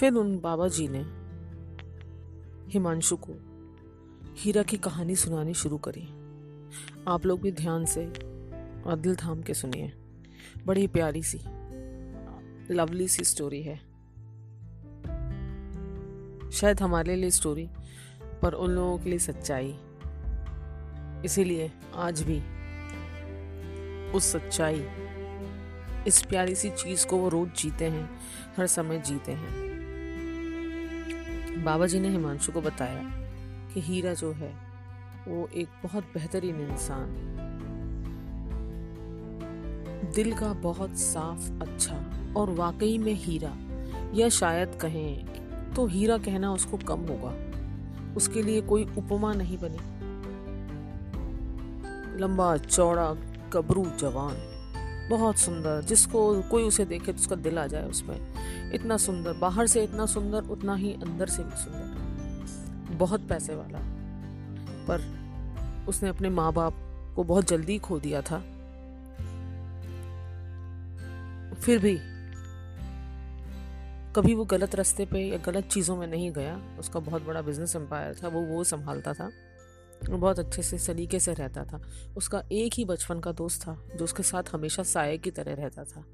फिर उन बाबा जी ने हिमांशु को हीरा की कहानी सुनानी शुरू करी। आप लोग भी ध्यान से और दिल थाम के सुनिए। बड़ी प्यारी सी लवली सी स्टोरी है। शायद हमारे लिए स्टोरी पर उन लोगों के लिए सच्चाई। इसीलिए आज भी उस सच्चाई, इस प्यारी सी चीज़ को वो रोज जीते हैं, हर समय जीते हैं। बाबा जी ने हिमांशु को बताया कि हीरा जो है, वो एक बहुत बेहतरीन इंसान दिल का बहुत साफ़ अच्छा और वाकई में हीरा, या शायद कहें तो हीरा कहना उसको कम होगा। उसके लिए कोई उपमा नहीं बनी। लंबा, चौड़ा गबरू जवान। बहुत सुंदर, जिसको कोई उसे देखे तो उसका दिल आ जाए उस पर। इतना सुंदर, बाहर से इतना सुंदर, उतना ही अंदर से भी सुंदर। बहुत पैसे वाला। पर उसने अपने माँ बाप को बहुत जल्दी खो दिया था। फिर भी कभी वो गलत रास्ते पे या गलत चीज़ों में नहीं गया। उसका बहुत बड़ा बिज़नेस एम्पायर था, वो वो संभालता था। वो बहुत अच्छे से सलीके से रहता था। उसका एक ही बचपन का दोस्त था, जो उसके साथ हमेशा साय की तरह रहता था।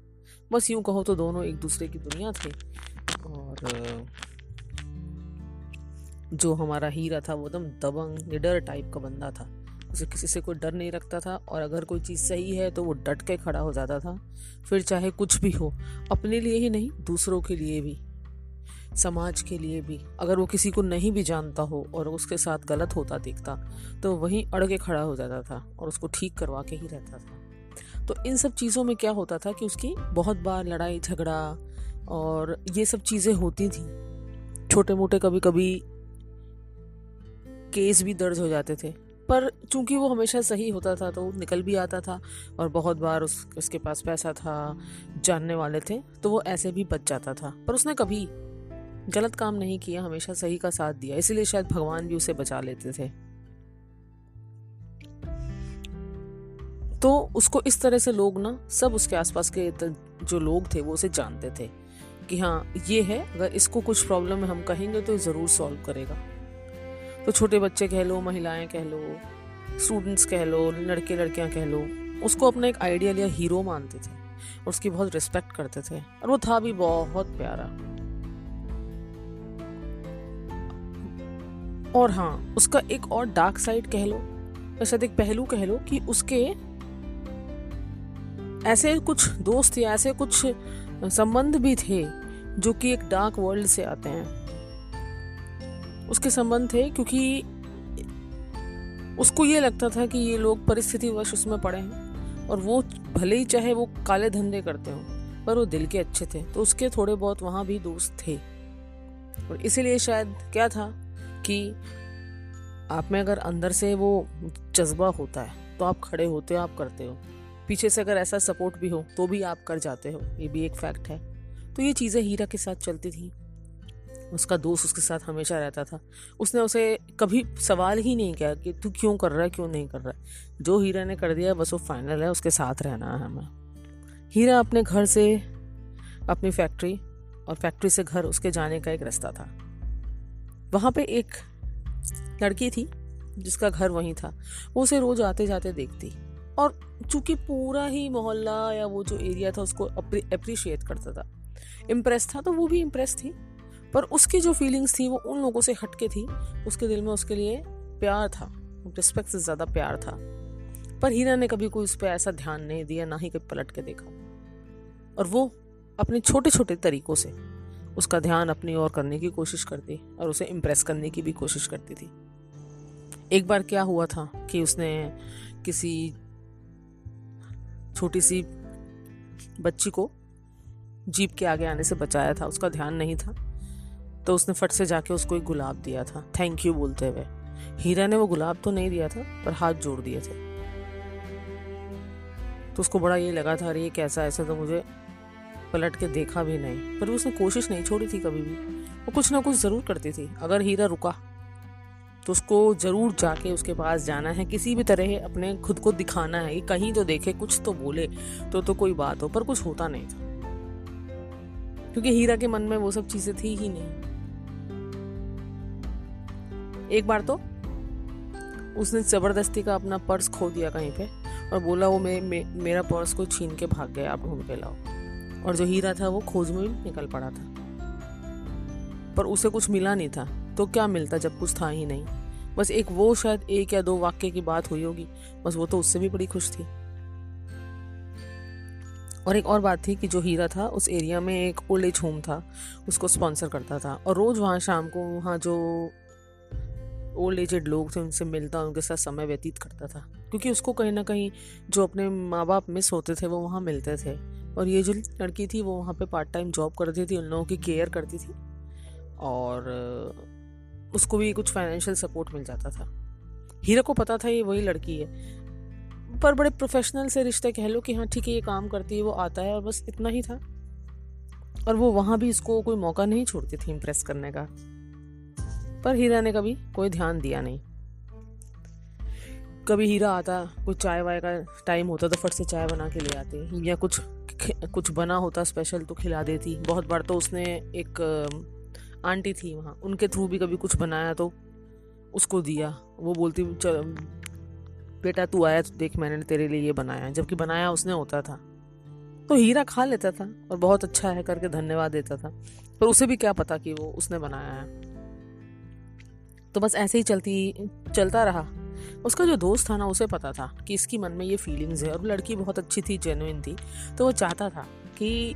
बस यूँ कहो तो दोनों एक दूसरे की दुनिया थे। और जो हमारा हीरा था, वो एकदम दबंग, निडर टाइप का बंदा था। उसे किसी से कोई डर नहीं रखता था, और अगर कोई चीज़ सही है तो वो डट के खड़ा हो जाता था। फिर चाहे कुछ भी हो, अपने लिए ही नहीं, दूसरों के लिए भी। समाज के लिए भी। अगर वो किसी को नहीं भी जानता हो और उसके साथ गलत होता दिखता तो वहीं अड़ के खड़ा हो जाता था और उसको ठीक करवा के ही रहता था। तो इन सब चीज़ों में क्या होता था कि उसकी बहुत बार लड़ाई, झगड़ा और ये सब चीज़ें होती थी। छोटे मोटे कभी कभी केस भी दर्ज हो जाते थे। पर चूँकि वो हमेशा सही होता था तो निकल भी आता था और बहुत बार उस, उसके पास पैसा था, जानने वाले थे तो वो ऐसे भी बच जाता था। पर उसने कभी गलत काम नहीं किया, हमेशा सही का साथ दिया। इसीलिए शायद भगवान भी उसे बचा लेते थे। तो उसको इस तरह से लोग ना, सब उसके आसपास के जो लोग थे, वो उसे जानते थे कि हाँ ये है, अगर इसको कुछ प्रॉब्लम हम कहेंगे तो ज़रूर सॉल्व करेगा। तो छोटे बच्चे कह लो, महिलाएँ कह लो स्टूडेंट्स कह लो लड़के लड़कियाँ कह लो, उसको अपना एक आइडियल या हीरो मानते थे और उसकी बहुत रिस्पेक्ट करते थे। और वो था भी बहुत प्यारा। और हाँ उसका एक और डार्क साइड कह लो शायद एक पहलू कह लो कि उसके ऐसे कुछ दोस्त या ऐसे कुछ संबंध भी थे जो कि एक डार्क वर्ल्ड से आते हैं। उसके संबंध थे क्योंकि उसको ये लगता था कि ये लोग परिस्थिति वश उसमें पड़े हैं और वो भले ही चाहे वो काले धंधे करते हो, पर वो दिल के अच्छे थे तो उसके थोड़े बहुत वहाँ भी दोस्त थे। और इसीलिए शायद क्या था? कि आप में अगर अंदर से वो जज्बा होता है तो आप खड़े होते हो, आप करते हो। पीछे से अगर ऐसा सपोर्ट भी हो तो भी आप कर जाते हो। ये भी एक फैक्ट है। तो ये चीज़ें हीरा के साथ चलती थी। उसका दोस्त उसके साथ हमेशा रहता था। उसने उसे कभी सवाल ही नहीं किया कि तू क्यों कर रहा है, क्यों नहीं कर रहा है। जो हीरा ने कर दिया, बस वो फाइनल है, उसके साथ रहना है हमें। हीरा अपने घर से, अपनी फैक्ट्री और फैक्ट्री से घर उसके जाने का एक रास्ता था। वहाँ पे एक लड़की थी, जिसका घर वहीं था। वो उसे रोज आते जाते देखती और चूँकि पूरा ही मोहल्ला या वो जो एरिया था उसको अप्रिशिएट करता था। इम्प्रेस था तो वो भी इम्प्रेस थी, पर उसकी जो फीलिंग्स थी वो उन लोगों से हटके थी। उसके दिल में उसके लिए प्यार था रिस्पेक्ट से ज़्यादा प्यार था। पर हीरा ने कभी कोई उस पर ऐसा ध्यान नहीं दिया, ना ही कभी पलट के देखा। और वो अपने छोटे छोटे तरीकों से उसका ध्यान अपनी ओर करने की कोशिश करती और उसे इम्प्रेस करने की भी कोशिश करती थी। एक बार क्या हुआ था कि उसने किसी छोटी सी बच्ची को जीप के आगे आने से बचाया था, उसका ध्यान नहीं था तो उसने फट से जाके उसको एक गुलाब दिया था। थैंक यू बोलते हुए। हीरा ने वो गुलाब तो नहीं दिया था, पर हाथ जोड़ दिए थे। तो उसको बड़ा ये लगा था, अरे ये कैसा ऐसा तो मुझे पलट के देखा भी नहीं पर उसने कोशिश नहीं छोड़ी थी कभी भी। वो कुछ ना कुछ ज़रूर करती थी अगर हीरा रुका तो उसको ज़रूर जाके उसके पास जाना है। किसी भी तरह अपने खुद को दिखाना है कहीं तो देखे कुछ तो बोले तो तो कोई बात हो पर कुछ होता नहीं था। क्योंकि हीरा के मन में वो सब चीज़ें थी ही नहीं। एक बार तो उसने ज़बरदस्ती का अपना पर्स खो दिया कहीं पे और बोला वो मे, मे, मेरा पर्स को छीन के भाग गया आप ढूंढ के लाओ। और जो हीरा था वो खोज में निकल पड़ा था। पर उसे कुछ मिला नहीं था तो क्या मिलता जब कुछ था ही नहीं? बस एक वो शायद एक या दो वाक्य की बात हुई होगी, बस वो तो उससे भी बड़ी खुश थी। और एक और बात थी कि जो हीरा था, उस एरिया में एक ओल्ड एज होम था, उसको स्पॉन्सर करता था। और रोज़ वहाँ शाम को वहाँ जो ओल्ड एजेड लोग थे, उनसे मिलता, उनके साथ समय व्यतीत करता था। क्योंकि उसको कहीं ना कहीं जो अपने माँ बाप मिस होते थे, वो वहाँ मिलते थे। और ये जो लड़की थी, वो वहाँ पे पार्ट टाइम जॉब करती थी, उन लोगों की केयर करती थी। और उसको भी कुछ फाइनेंशियल सपोर्ट मिल जाता था। हीरा को पता था ये वही लड़की है। पर बड़े प्रोफेशनल से रिश्ते कह लो कि हाँ ठीक है, ये काम करती है, वो आता है और बस इतना ही था। और वो वहाँ भी इसको कोई मौका नहीं छोड़ती थी इम्प्रेस करने का। पर हीरा ने कभी कोई ध्यान दिया नहीं। कभी हीरा आता, कुछ चाय वाय का टाइम होता तो फट से चाय बना के ले आती। या कुछ कुछ बना होता स्पेशल तो खिला देती। बहुत बार तो उसने एक आंटी थी वहाँ, उनके थ्रू भी कभी कुछ बनाया तो उसको दिया। वो बोलती बेटा तू आया तो देख मैंने तेरे लिए ये बनाया। जबकि बनाया उसने होता था। तो हीरा खा लेता था और बहुत अच्छा है करके धन्यवाद देता था। पर उसे भी क्या पता कि वो उसने बनाया है। तो बस ऐसे ही चलती, चलता रहा। उसका जो दोस्त था ना, उसे पता था कि इसकी मन में ये फीलिंग्स है। और लड़की बहुत अच्छी थी जेनुइन थी तो वो चाहता था कि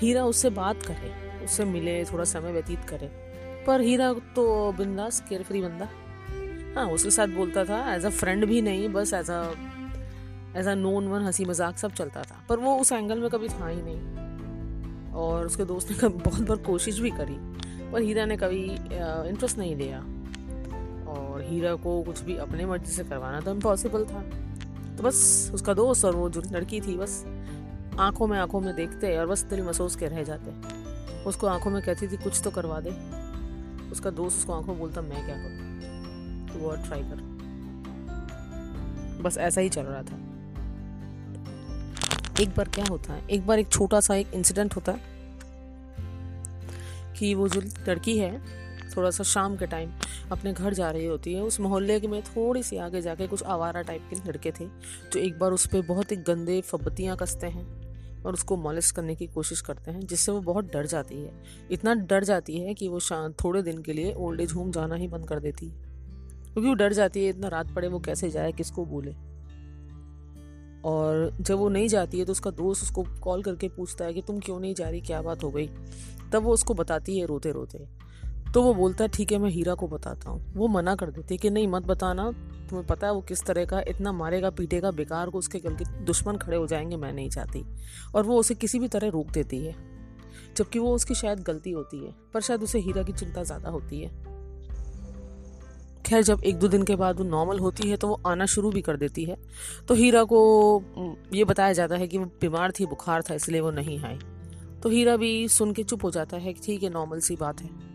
हीरा उससे बात करे, उससे मिले, थोड़ा समय व्यतीत करे। पर हीरा तो बिंदास केयर फ्री बंदा। हाँ उसके साथ बोलता था एज अ फ्रेंड भी नहीं, बस as a as a known one हँसी मज़ाक सब चलता था। पर वो उस एंगल में कभी था ही नहीं। और उसके दोस्त ने कभी बहुत बार कोशिश भी करी, पर हीरा ने कभी इंटरेस्ट नहीं लिया। हीरा को कुछ भी अपने मर्ज़ी से करवाना तो इम्पॉसिबल था। तो बस उसका दोस्त और वो जो लड़की थी, बस आँखों में आँखों में देखते और बस दिल महसूस के रह जाते। उसको आँखों में कहती थी, कुछ तो करवा दे। उसका दोस्त उसको आँखों में बोलता, मैं क्या करूँ? तो वो ट्राई कर। बस ऐसा ही चल रहा था। एक बार क्या होता है? एक बार एक छोटा सा एक इंसिडेंट होता है कि वो जो लड़की है, थोड़ा सा शाम के टाइम अपने घर जा रही होती है। उस मोहल्ले में थोड़ी सी आगे जाके कुछ आवारा टाइप के लड़के थे, जो एक बार उस पर बहुत ही गंदे फब्बतियाँ कसते हैं और उसको मॉलिश करने की कोशिश करते हैं, जिससे वो बहुत डर जाती है। इतना डर जाती है कि वो थोड़े दिन के लिए ओल्ड एज होम जाना ही बंद कर देती है। क्योंकि वो डर जाती है, इतना रात पड़े, वो कैसे जाए, किसको बोले? और जब वो नहीं जाती है तो उसका दोस्त उसको कॉल करके पूछता है कि तुम क्यों नहीं जा रही, क्या बात हो गई? तब वो उसको बताती है रोते रोते तो वो बोलता है, ठीक है, मैं हीरा को बताता हूँ। वो मना कर देती है कि, नहीं, मत बताना। तुम्हें पता है वो किस तरह का, इतना मारेगा, पीटेगा, बेकार को उसके गल के दुश्मन खड़े हो जाएँगे, मैं नहीं चाहती। और वो उसे किसी भी तरह रोक देती है, जबकि वो उसकी शायद गलती होती है, पर शायद उसे हीरा की चिंता ज़्यादा होती है। खैर, जब एक दो दिन के बाद वो नॉर्मल होती है तो वो आना शुरू भी कर देती है। तो हीरा को ये बताया जाता है कि वो बीमार थी, बुखार था, इसलिए वो नहीं आई। तो हीरा भी सुन के चुप हो जाता है कि, ठीक है, नॉर्मल सी बात है।